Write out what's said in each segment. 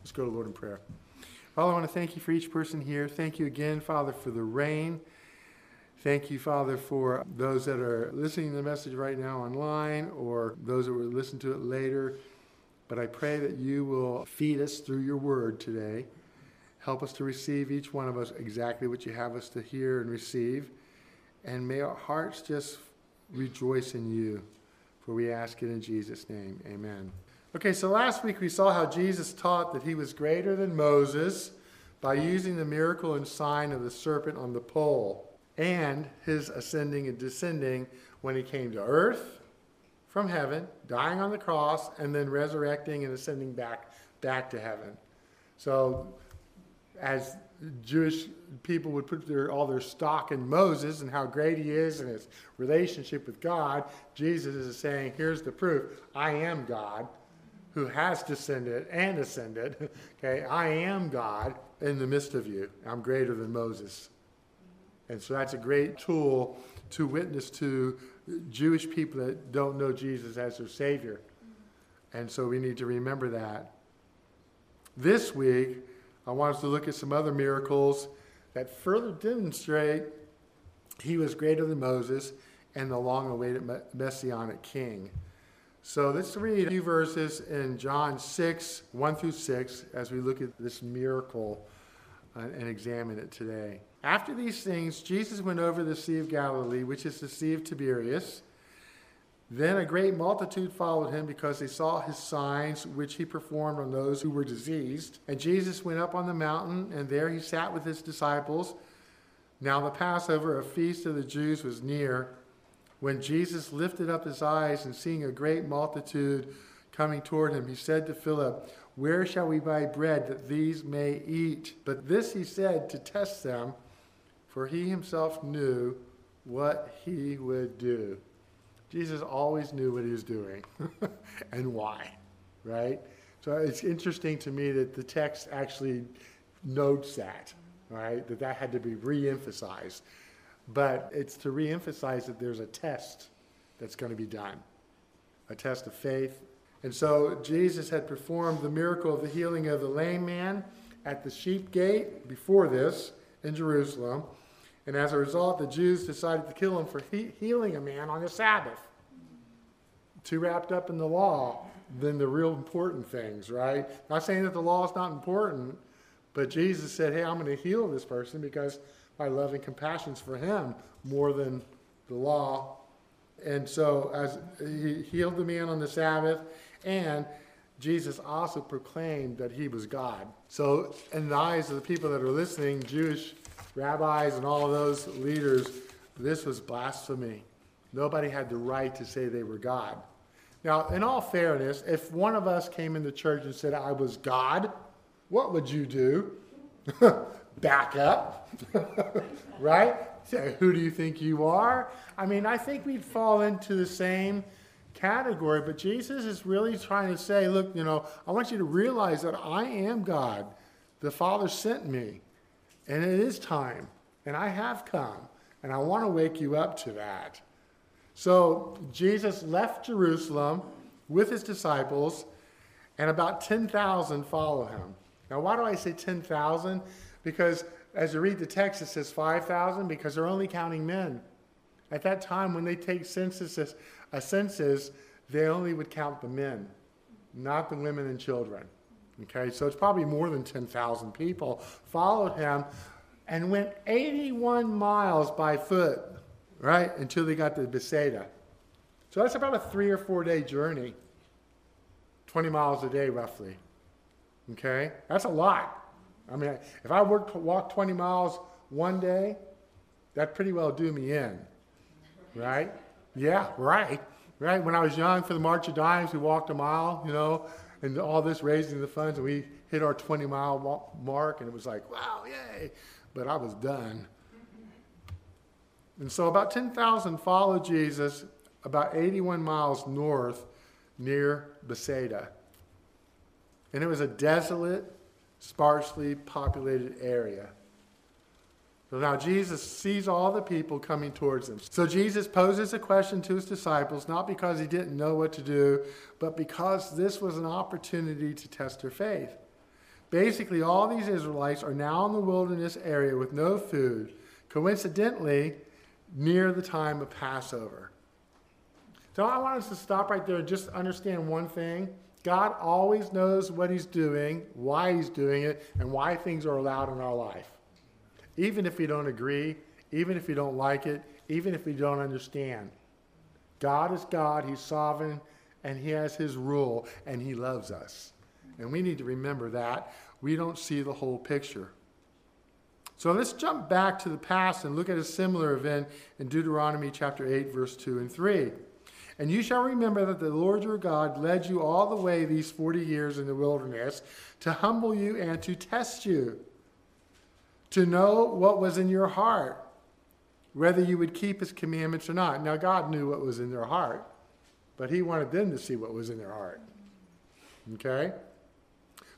Let's go to Lord in prayer. Father, I want to thank you for each person here. Thank you again, Father, for the rain. Thank you, Father, for those that are listening to the message right now online or those that will listen to it later. But I pray that you will feed us through your word today. Help us to receive each one of us exactly what you have us to hear and receive. And may our hearts just rejoice in you. For we ask it in Jesus' name. Amen. Okay, so last week we saw how Jesus taught that he was greater than Moses by using the miracle and sign of the serpent on the pole and his ascending and descending when he came to earth from heaven, dying on the cross, and then resurrecting and ascending back, back to heaven. So, as Jewish people would put their, all their stock in Moses and how great he is and his relationship with God, Jesus is saying, Here's the proof I am God who has descended and ascended. okay, I am God in the midst of you. I'm greater than Moses. And so that's a great tool to witness to Jewish people that don't know Jesus as their Savior. And so we need to remember that. This week, I want us to look at some other miracles that further demonstrate he was greater than Moses and the long awaited messianic king. So let's read a few verses in John 6, 1 through 6, as we look at this miracle uh, and examine it today. After these things, Jesus went over the Sea of Galilee, which is the Sea of Tiberias. Then a great multitude followed him because they saw his signs, which he performed on those who were diseased. And Jesus went up on the mountain, and there he sat with his disciples. Now the Passover, a feast of the Jews, was near. When Jesus lifted up his eyes and seeing a great multitude coming toward him, he said to Philip, Where shall we buy bread that these may eat? But this he said to test them for he himself knew what he would do. Jesus always knew what he was doing and why, right? So it's interesting to me that the text actually notes that, right? That that had to be re-emphasized. But it's to re-emphasize that there's a test that's going to be done, a test of faith. And so Jesus had performed the miracle of the healing of the lame man at the sheep gate before this in Jerusalem. And as a result, the Jews decided to kill him for he- healing a man on the Sabbath. Too wrapped up in the law than the real important things, right? Not saying that the law is not important, but Jesus said, hey, I'm going to heal this person because my love and compassion for him more than the law. And so, as he healed the man on the Sabbath, and Jesus also proclaimed that he was God. So, in the eyes of the people that are listening, Jewish rabbis and all of those leaders, this was blasphemy. Nobody had the right to say they were God. Now, in all fairness, if one of us came into church and said, I was God, what would you do? Back up, right? Say, who do you think you are? I mean, I think we'd fall into the same category, but Jesus is really trying to say, look, you know, I want you to realize that I am God. The Father sent me. And it is time. And I have come. And I want to wake you up to that. So Jesus left Jerusalem with his disciples, and about 10,000 follow him. Now, why do I say 10,000? Because as you read the text, it says 5,000 because they're only counting men. At that time, when they take censuses, a census, they only would count the men, not the women and children. Okay, so it's probably more than 10,000 people followed him and went 81 miles by foot, right, until they got to Bethsaida. So that's about a three or four day journey, 20 miles a day roughly. Okay, that's a lot. I mean, if I worked, walk 20 miles one day, that pretty well do me in, right? Yeah, right, right. When I was young for the March of Dimes, we walked a mile, you know, and all this raising the funds, and we hit our 20 mile mark, and it was like, wow, yay! But I was done. And so about 10,000 followed Jesus about 81 miles north near Bethsaida. And it was a desolate, sparsely populated area. So now Jesus sees all the people coming towards him. So Jesus poses a question to his disciples, not because he didn't know what to do, but because this was an opportunity to test their faith. Basically, all these Israelites are now in the wilderness area with no food, coincidentally, near the time of Passover. So I want us to stop right there and just understand one thing. God always knows what He's doing, why He's doing it, and why things are allowed in our life. Even if we don't agree, even if we don't like it, even if we don't understand. God is God, He's sovereign, and He has His rule, and He loves us. And we need to remember that. We don't see the whole picture. So let's jump back to the past and look at a similar event in Deuteronomy chapter 8, verse 2 and 3. And you shall remember that the Lord your God led you all the way these 40 years in the wilderness to humble you and to test you, to know what was in your heart, whether you would keep his commandments or not. Now, God knew what was in their heart, but he wanted them to see what was in their heart. Okay?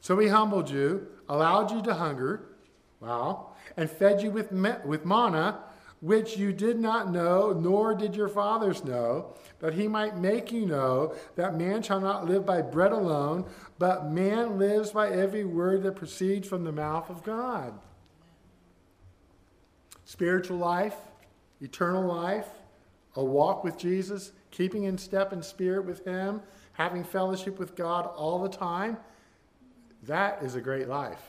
So he humbled you, allowed you to hunger, wow, and fed you with, with manna, which you did not know, nor did your fathers know, that he might make you know that man shall not live by bread alone, but man lives by every word that proceeds from the mouth of God. Spiritual life, eternal life, a walk with Jesus, keeping in step and spirit with him, having fellowship with God all the time that is a great life.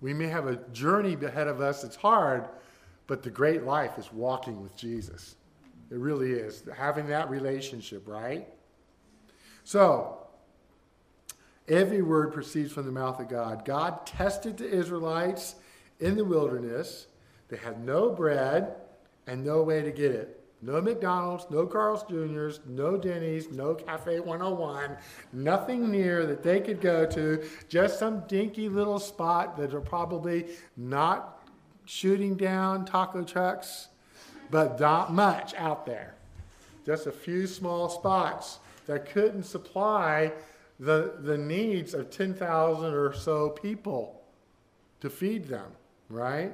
We may have a journey ahead of us that's hard, but the great life is walking with Jesus. It really is. Having that relationship, right? So, every word proceeds from the mouth of God. God tested the Israelites in the wilderness. They had no bread and no way to get it. No McDonald's, no Carl's Jr.'s, no Denny's, no Cafe 101, nothing near that they could go to, just some dinky little spot that are probably not shooting down taco trucks, but not much out there. Just a few small spots that couldn't supply the, the needs of 10,000 or so people to feed them, right?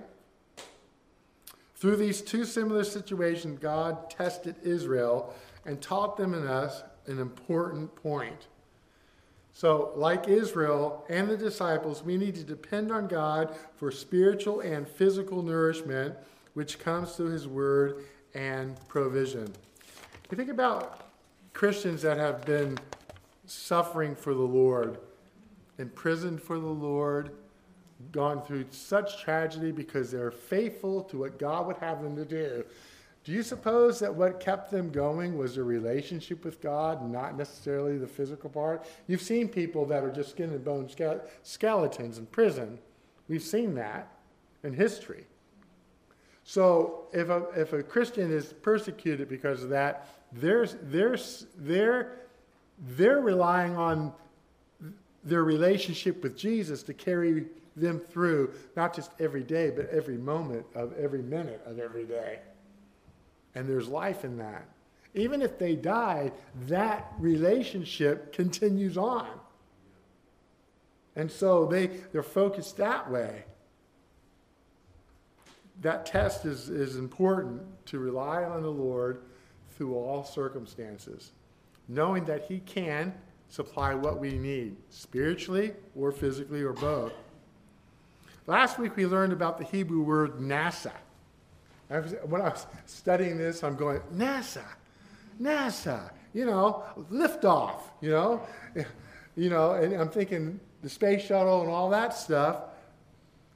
Through these two similar situations, God tested Israel and taught them and us an important point. So, like Israel and the disciples, we need to depend on God for spiritual and physical nourishment, which comes through His Word and provision. You think about Christians that have been suffering for the Lord, imprisoned for the Lord, gone through such tragedy because they're faithful to what God would have them to do. Do you suppose that what kept them going was a relationship with God, not necessarily the physical part? You've seen people that are just skin and bone skeletons in prison. We've seen that in history. So if a, if a Christian is persecuted because of that, they're, they're, they're, they're relying on their relationship with Jesus to carry them through not just every day, but every moment of every minute of every day. And there's life in that. Even if they die, that relationship continues on. And so they, they're focused that way. That test is, is important to rely on the Lord through all circumstances, knowing that He can supply what we need, spiritually or physically or both. Last week we learned about the Hebrew word NASA. When I was studying this, I'm going, NASA, NASA, you know, liftoff, you know, you know, and I'm thinking the space shuttle and all that stuff,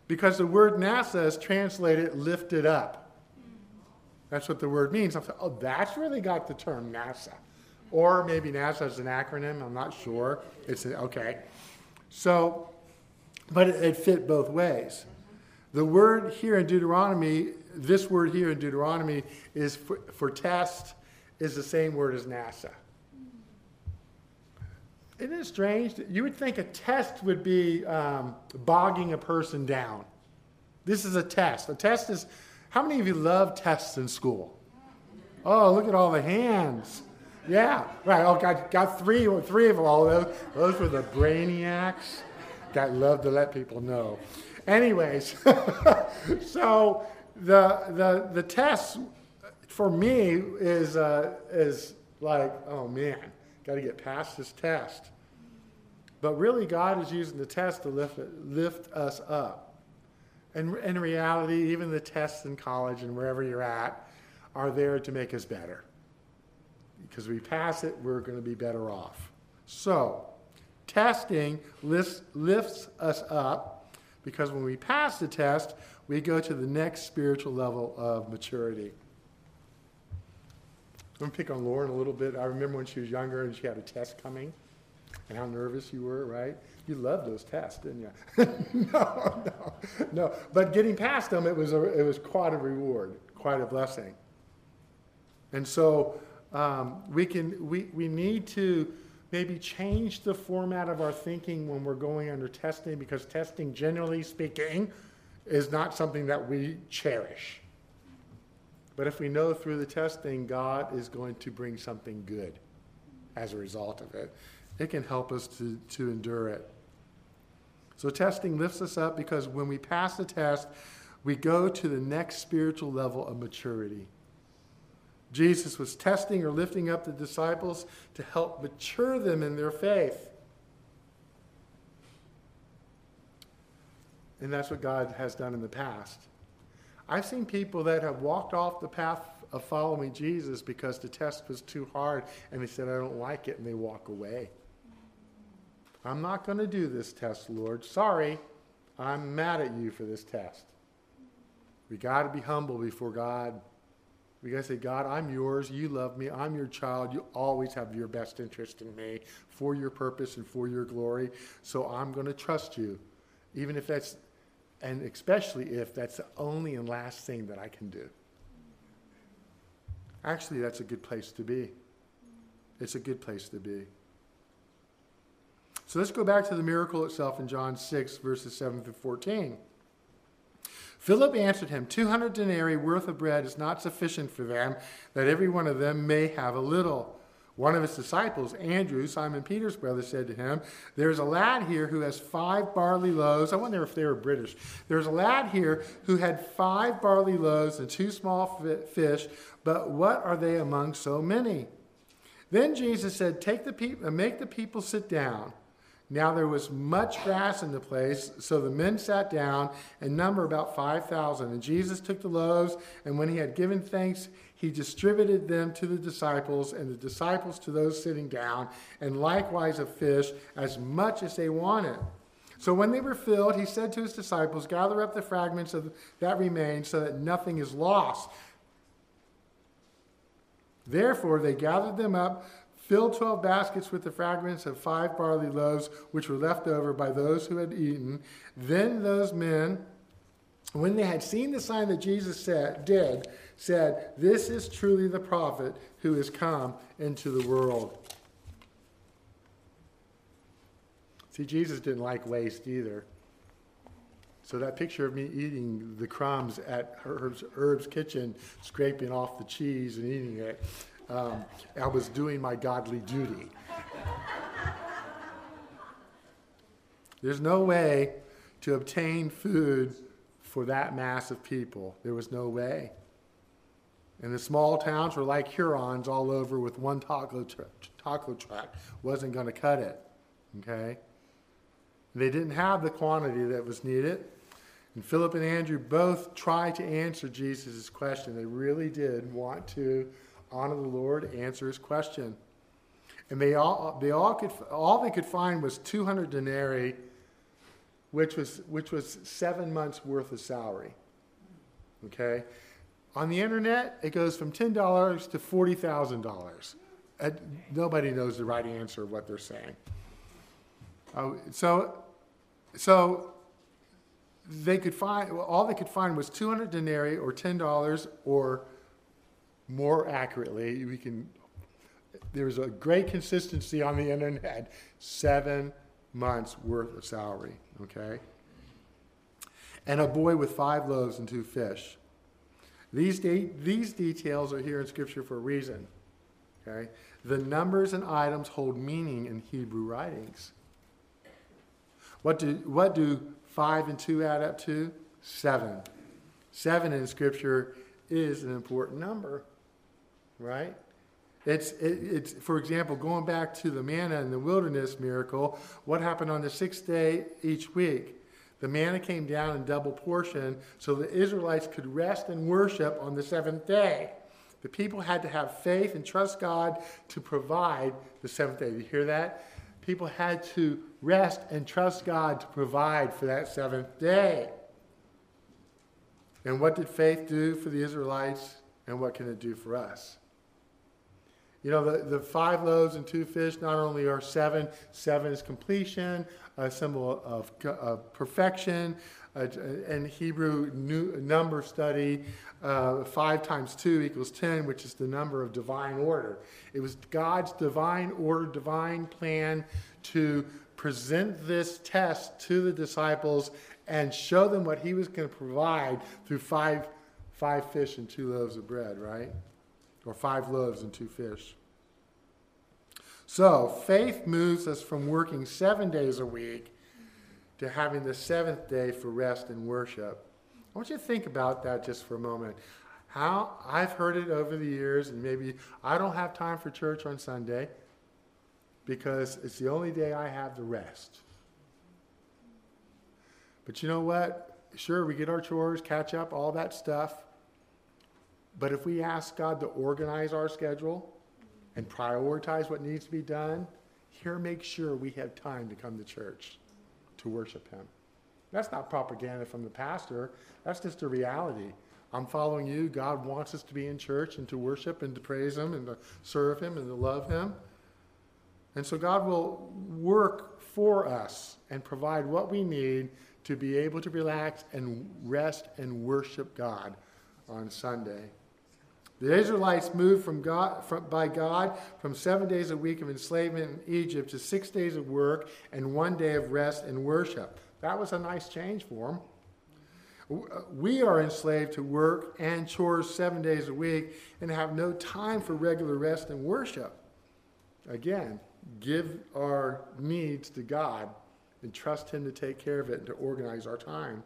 because the word NASA is translated lifted up. That's what the word means. I'm oh, that's where they got the term NASA. Or maybe NASA is an acronym, I'm not sure. It's okay. So but it, it fit both ways. The word here in Deuteronomy, this word here in Deuteronomy is for, for test, is the same word as NASA. Isn't it strange? You would think a test would be um, bogging a person down. This is a test. A test is, how many of you love tests in school? Oh, look at all the hands. Yeah, right. Oh, got, got three, three of them. all those. Those were the brainiacs that love to let people know. Anyways, so the, the, the test for me is, uh, is like, oh man, got to get past this test. But really, God is using the test to lift, lift us up. And in reality, even the tests in college and wherever you're at are there to make us better. Because we pass it, we're going to be better off. So, testing lifts, lifts us up because when we pass the test, we go to the next spiritual level of maturity. I'm going to pick on Lauren a little bit. I remember when she was younger and she had a test coming and how nervous you were, right? You loved those tests, didn't you? no, no, no. But getting past them, it was, a, it was quite a reward, quite a blessing. And so um, we, can, we, we need to maybe change the format of our thinking when we're going under testing because testing, generally speaking, is not something that we cherish. But if we know through the testing God is going to bring something good as a result of it, it can help us to, to endure it. So, testing lifts us up because when we pass the test, we go to the next spiritual level of maturity. Jesus was testing or lifting up the disciples to help mature them in their faith. And that's what God has done in the past. I've seen people that have walked off the path of following Jesus because the test was too hard and they said, I don't like it, and they walk away. I'm not going to do this test, Lord. Sorry, I'm mad at you for this test. We got to be humble before God. We got to say, God, I'm yours. You love me. I'm your child. You always have your best interest in me for your purpose and for your glory. So I'm going to trust you, even if that's, and especially if that's the only and last thing that I can do. Actually, that's a good place to be. It's a good place to be. So let's go back to the miracle itself in John 6, verses 7 through 14. Philip answered him, 200 denarii worth of bread is not sufficient for them, that every one of them may have a little. One of his disciples, Andrew, Simon Peter's brother, said to him, There's a lad here who has five barley loaves. I wonder if they were British. There's a lad here who had five barley loaves and two small fish, but what are they among so many? Then Jesus said, Take the pe- Make the people sit down. Now there was much grass in the place, so the men sat down and number about 5,000. And Jesus took the loaves, and when he had given thanks, he distributed them to the disciples, and the disciples to those sitting down, and likewise of fish, as much as they wanted. So when they were filled, he said to his disciples, Gather up the fragments of that remain, so that nothing is lost. Therefore, they gathered them up filled 12 baskets with the fragments of five barley loaves which were left over by those who had eaten. Then those men, when they had seen the sign that Jesus said, did, said, This is truly the prophet who has come into the world. See, Jesus didn't like waste either. So that picture of me eating the crumbs at Herb's, Herb's kitchen, scraping off the cheese and eating it, um, I was doing my godly duty. There's no way to obtain food for that mass of people. There was no way. And the small towns were like Hurons all over with one taco, tra- taco truck. Wasn't going to cut it. Okay? They didn't have the quantity that was needed. And Philip and Andrew both tried to answer Jesus' question. They really did want to honor the Lord, answer his question. And they all, they all, could, all they could find was 200 denarii, which was, which was seven months' worth of salary. Okay? On the internet, it goes from $10 to $40,000. Nobody knows the right answer of what they're saying. Uh, so, so they could find, all they could find was 200 denarii or $10 or more accurately, we can, there's a great consistency on the internet, seven months worth of salary, okay? And a boy with five loaves and two fish. These, de- these details are here in Scripture for a reason, okay? The numbers and items hold meaning in Hebrew writings. What do, what do five and two add up to? Seven. Seven in Scripture is an important number right? It's, it, it's, for example, going back to the manna in the wilderness miracle, what happened on the sixth day each week? The manna came down in double portion so the Israelites could rest and worship on the seventh day. The people had to have faith and trust God to provide the seventh day. You hear that? People had to rest and trust God to provide for that seventh day. And what did faith do for the Israelites, and what can it do for us? You know, the, the five loaves and two fish not only are seven, seven is completion, a symbol of, of perfection. Uh, and Hebrew new, number study, uh, five times two equals 10, which is the number of divine order. It was God's divine order, divine plan to present this test to the disciples and show them what he was going to provide through five, five fish and two loaves of bread, right? Or five loaves and two fish. So, faith moves us from working seven days a week to having the seventh day for rest and worship. I want you to think about that just for a moment. How I've heard it over the years, and maybe I don't have time for church on Sunday because it's the only day I have to rest. But you know what? Sure, we get our chores, catch up, all that stuff. But if we ask God to organize our schedule and prioritize what needs to be done, here make sure we have time to come to church to worship Him. That's not propaganda from the pastor, that's just a reality. I'm following you. God wants us to be in church and to worship and to praise Him and to serve Him and to love Him. And so God will work for us and provide what we need to be able to relax and rest and worship God on Sunday. The Israelites moved from God, from, by God from seven days a week of enslavement in Egypt to six days of work and one day of rest and worship. That was a nice change for them. Uh, we are enslaved to work and chores seven days a week and have no time for regular rest and worship. Again, give our needs to God and trust Him to take care of it and to organize our time.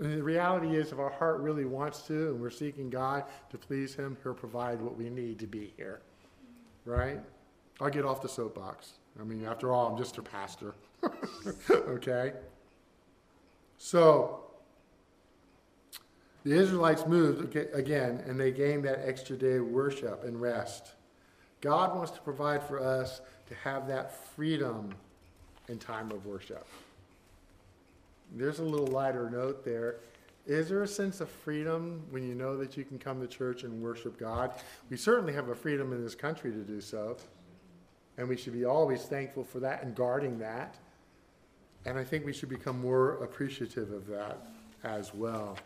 And the reality is, if our heart really wants to and we're seeking God to please Him, He'll provide what we need to be here. Right? I'll get off the soapbox. I mean, after all, I'm just a pastor. okay? So, the Israelites moved again and they gained that extra day of worship and rest. God wants to provide for us to have that freedom in time of worship. There's a little lighter note there. Is there a sense of freedom when you know that you can come to church and worship God? We certainly have a freedom in this country to do so. And we should be always thankful for that and guarding that. And I think we should become more appreciative of that as well.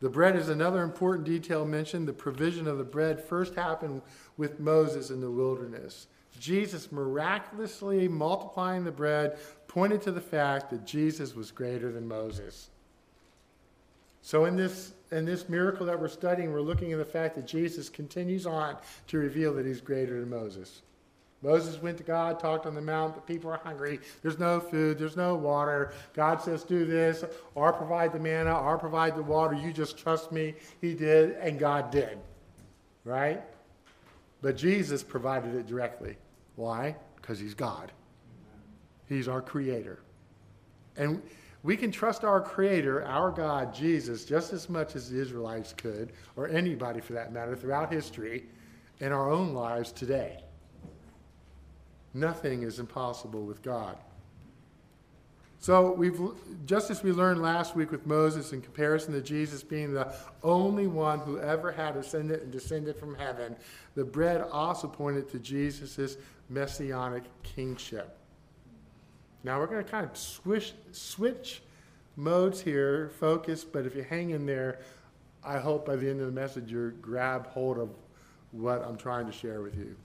The bread is another important detail mentioned. The provision of the bread first happened with Moses in the wilderness. Jesus miraculously multiplying the bread pointed to the fact that Jesus was greater than Moses. So in this in this miracle that we're studying, we're looking at the fact that Jesus continues on to reveal that he's greater than Moses. Moses went to God, talked on the mount, the people are hungry, there's no food, there's no water. God says, Do this, or provide the manna, or provide the water. You just trust me. He did, and God did. Right? But Jesus provided it directly. Why? Because he's God. He's our creator. And we can trust our creator, our God, Jesus, just as much as the Israelites could, or anybody for that matter, throughout history, in our own lives today. Nothing is impossible with God. So we've just as we learned last week with Moses in comparison to Jesus being the only one who ever had ascended and descended from heaven, the bread also pointed to Jesus' messianic kingship. Now we're going to kind of switch, switch modes here, focus, but if you hang in there, I hope by the end of the message you grab hold of what I'm trying to share with you.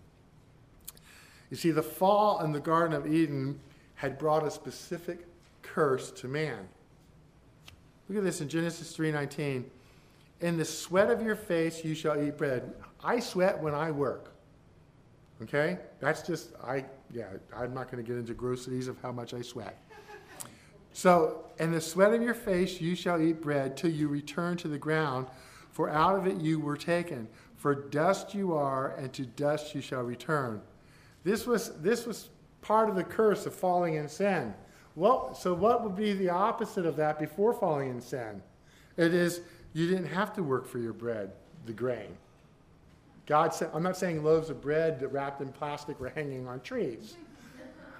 You see, the fall in the Garden of Eden had brought a specific curse to man. Look at this in Genesis 3:19. In the sweat of your face you shall eat bread. I sweat when I work. Okay? That's just, I, yeah, I'm not going to get into groceries of how much I sweat. So, in the sweat of your face you shall eat bread till you return to the ground, for out of it you were taken. For dust you are, and to dust you shall return. This was, this was part of the curse of falling in sin. Well, so what would be the opposite of that before falling in sin? It is you didn't have to work for your bread, the grain. God said, I'm not saying loaves of bread wrapped in plastic were hanging on trees.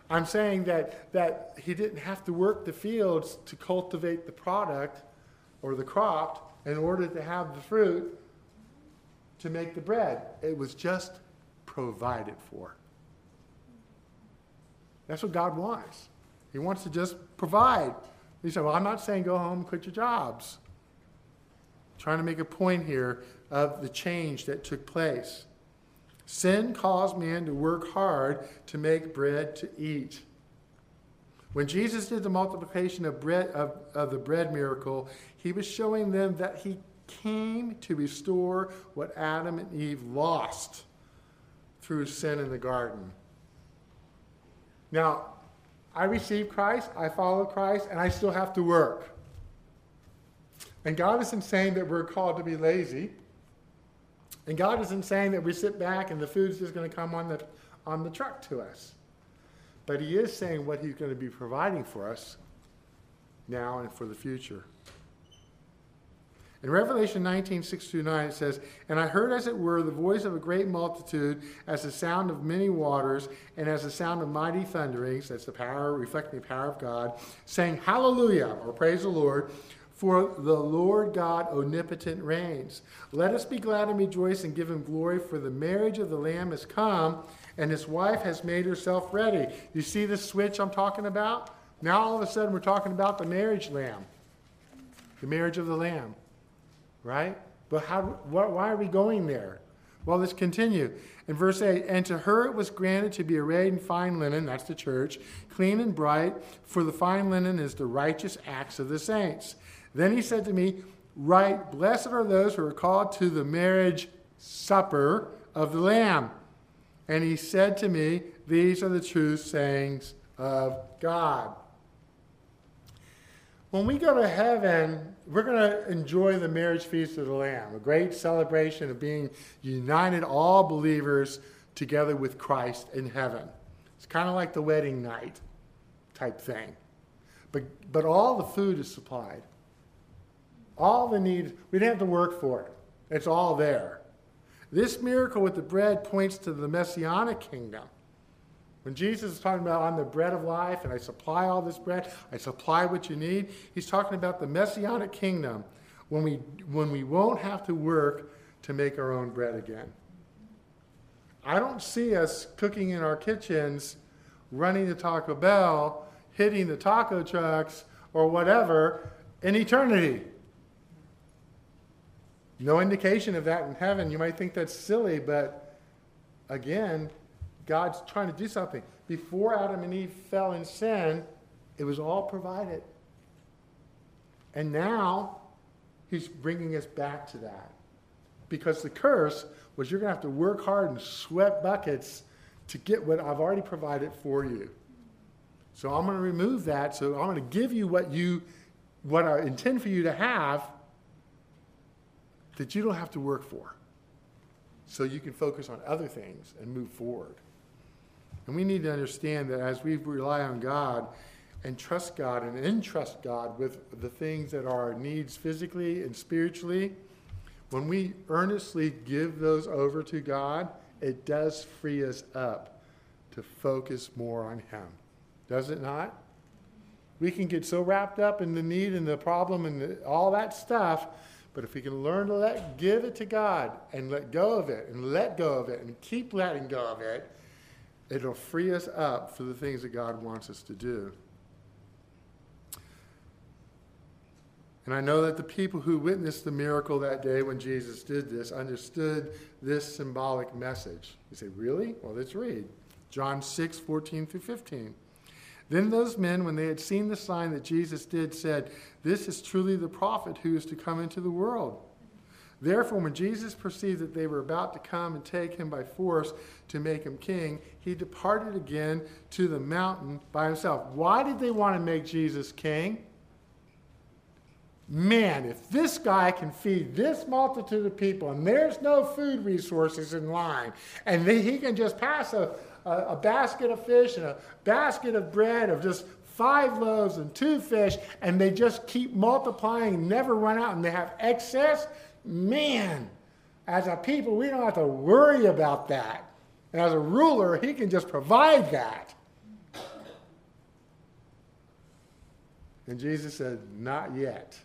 I'm saying that, that he didn't have to work the fields to cultivate the product or the crop in order to have the fruit to make the bread. It was just provided for. That's what God wants. He wants to just provide. He said, Well, I'm not saying go home and quit your jobs. Trying to make a point here of the change that took place. Sin caused man to work hard to make bread to eat. When Jesus did the multiplication of, bread, of, of the bread miracle, he was showing them that he came to restore what Adam and Eve lost through sin in the garden. Now, I received Christ, I follow Christ, and I still have to work. And God isn't saying that we're called to be lazy. And God isn't saying that we sit back and the food's just going to come on the, on the truck to us. But He is saying what He's going to be providing for us now and for the future. In Revelation 19, 6 through 9, it says, And I heard, as it were, the voice of a great multitude, as the sound of many waters, and as the sound of mighty thunderings, that's the power, reflecting the power of God, saying, Hallelujah, or praise the Lord, for the Lord God omnipotent reigns. Let us be glad and rejoice and give him glory, for the marriage of the Lamb has come, and his wife has made herself ready. You see the switch I'm talking about? Now all of a sudden we're talking about the marriage lamb, the marriage of the Lamb right? But how, why are we going there? Well, let's continue. In verse 8, and to her it was granted to be arrayed in fine linen, that's the church, clean and bright, for the fine linen is the righteous acts of the saints. Then he said to me, Right, blessed are those who are called to the marriage supper of the Lamb. And he said to me, These are the true sayings of God. When we go to heaven, we're going to enjoy the marriage feast of the Lamb, a great celebration of being united, all believers, together with Christ in heaven. It's kind of like the wedding night type thing. But, but all the food is supplied. All the needs, we didn't have to work for it. It's all there. This miracle with the bread points to the messianic kingdom. When Jesus is talking about, I'm the bread of life and I supply all this bread, I supply what you need, he's talking about the messianic kingdom when we, when we won't have to work to make our own bread again. I don't see us cooking in our kitchens, running to Taco Bell, hitting the taco trucks, or whatever in eternity. No indication of that in heaven. You might think that's silly, but again, God's trying to do something. Before Adam and Eve fell in sin, it was all provided. And now, he's bringing us back to that. Because the curse was you're going to have to work hard and sweat buckets to get what I've already provided for you. So I'm going to remove that. So I'm going to give you what you what I intend for you to have that you don't have to work for. So you can focus on other things and move forward. And we need to understand that as we rely on God and trust God and entrust God with the things that are our needs physically and spiritually, when we earnestly give those over to God, it does free us up to focus more on Him. Does it not? We can get so wrapped up in the need and the problem and the, all that stuff, but if we can learn to let give it to God and let go of it and let go of it and keep letting go of it, It'll free us up for the things that God wants us to do. And I know that the people who witnessed the miracle that day when Jesus did this understood this symbolic message. You say, Really? Well, let's read. John 6, 14 through 15. Then those men, when they had seen the sign that Jesus did, said, This is truly the prophet who is to come into the world. Therefore, when Jesus perceived that they were about to come and take him by force to make him king, he departed again to the mountain by himself. Why did they want to make Jesus king? man, if this guy can feed this multitude of people and there's no food resources in line, and he can just pass a, a, a basket of fish and a basket of bread of just five loaves and two fish, and they just keep multiplying never run out, and they have excess, man, as a people, we don't have to worry about that. And as a ruler, he can just provide that. And Jesus said, Not yet.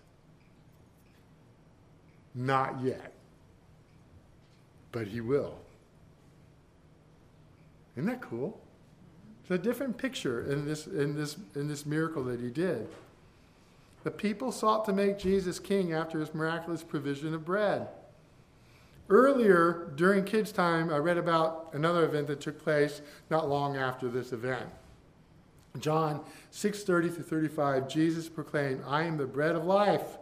Not yet. But he will. Isn't that cool? It's a different picture in this, in this, in this miracle that he did. The people sought to make Jesus king after his miraculous provision of bread. Earlier, during kids' time, I read about another event that took place not long after this event. John 6:30 through 35, Jesus proclaimed, "I am the bread of life,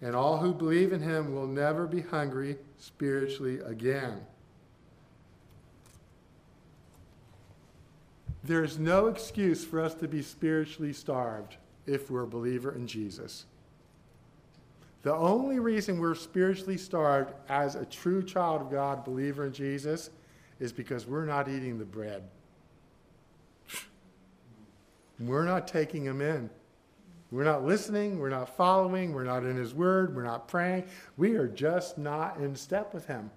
and all who believe in him will never be hungry spiritually again." There's no excuse for us to be spiritually starved if we're a believer in Jesus. The only reason we're spiritually starved as a true child of God, believer in Jesus, is because we're not eating the bread. We're not taking him in. We're not listening. We're not following. We're not in his word. We're not praying. We are just not in step with him.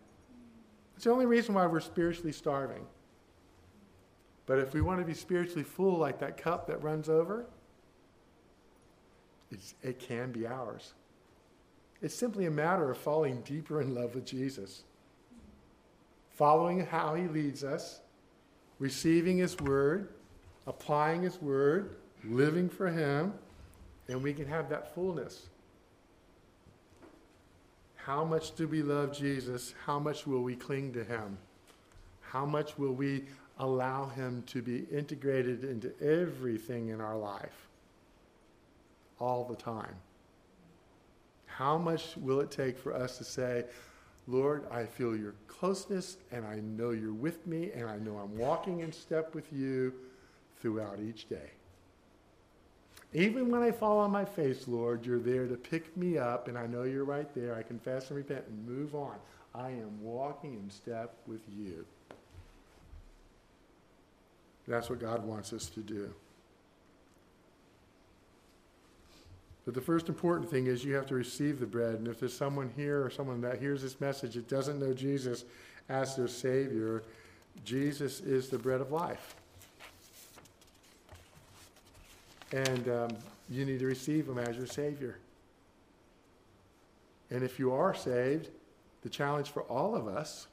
It's the only reason why we're spiritually starving. But if we want to be spiritually full, like that cup that runs over, it can be ours. It's simply a matter of falling deeper in love with Jesus, following how he leads us, receiving his word, applying his word, living for him, and we can have that fullness. How much do we love Jesus? How much will we cling to him? How much will we allow him to be integrated into everything in our life? All the time. How much will it take for us to say, Lord, I feel your closeness and I know you're with me and I know I'm walking in step with you throughout each day. Even when I fall on my face, Lord, you're there to pick me up and I know you're right there. I confess and repent and move on. I am walking in step with you. That's what God wants us to do. But the first important thing is you have to receive the bread. And if there's someone here or someone that hears this message that doesn't know Jesus as their Savior, Jesus is the bread of life. And um, you need to receive Him as your Savior. And if you are saved, the challenge for all of us,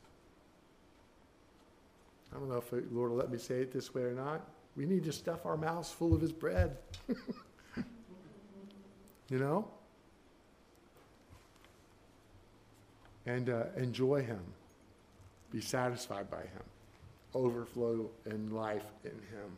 I don't know if the Lord will let me say it this way or not, we need to stuff our mouths full of His bread. you know? And uh, enjoy Him. Be satisfied by Him. Overflow in life in Him.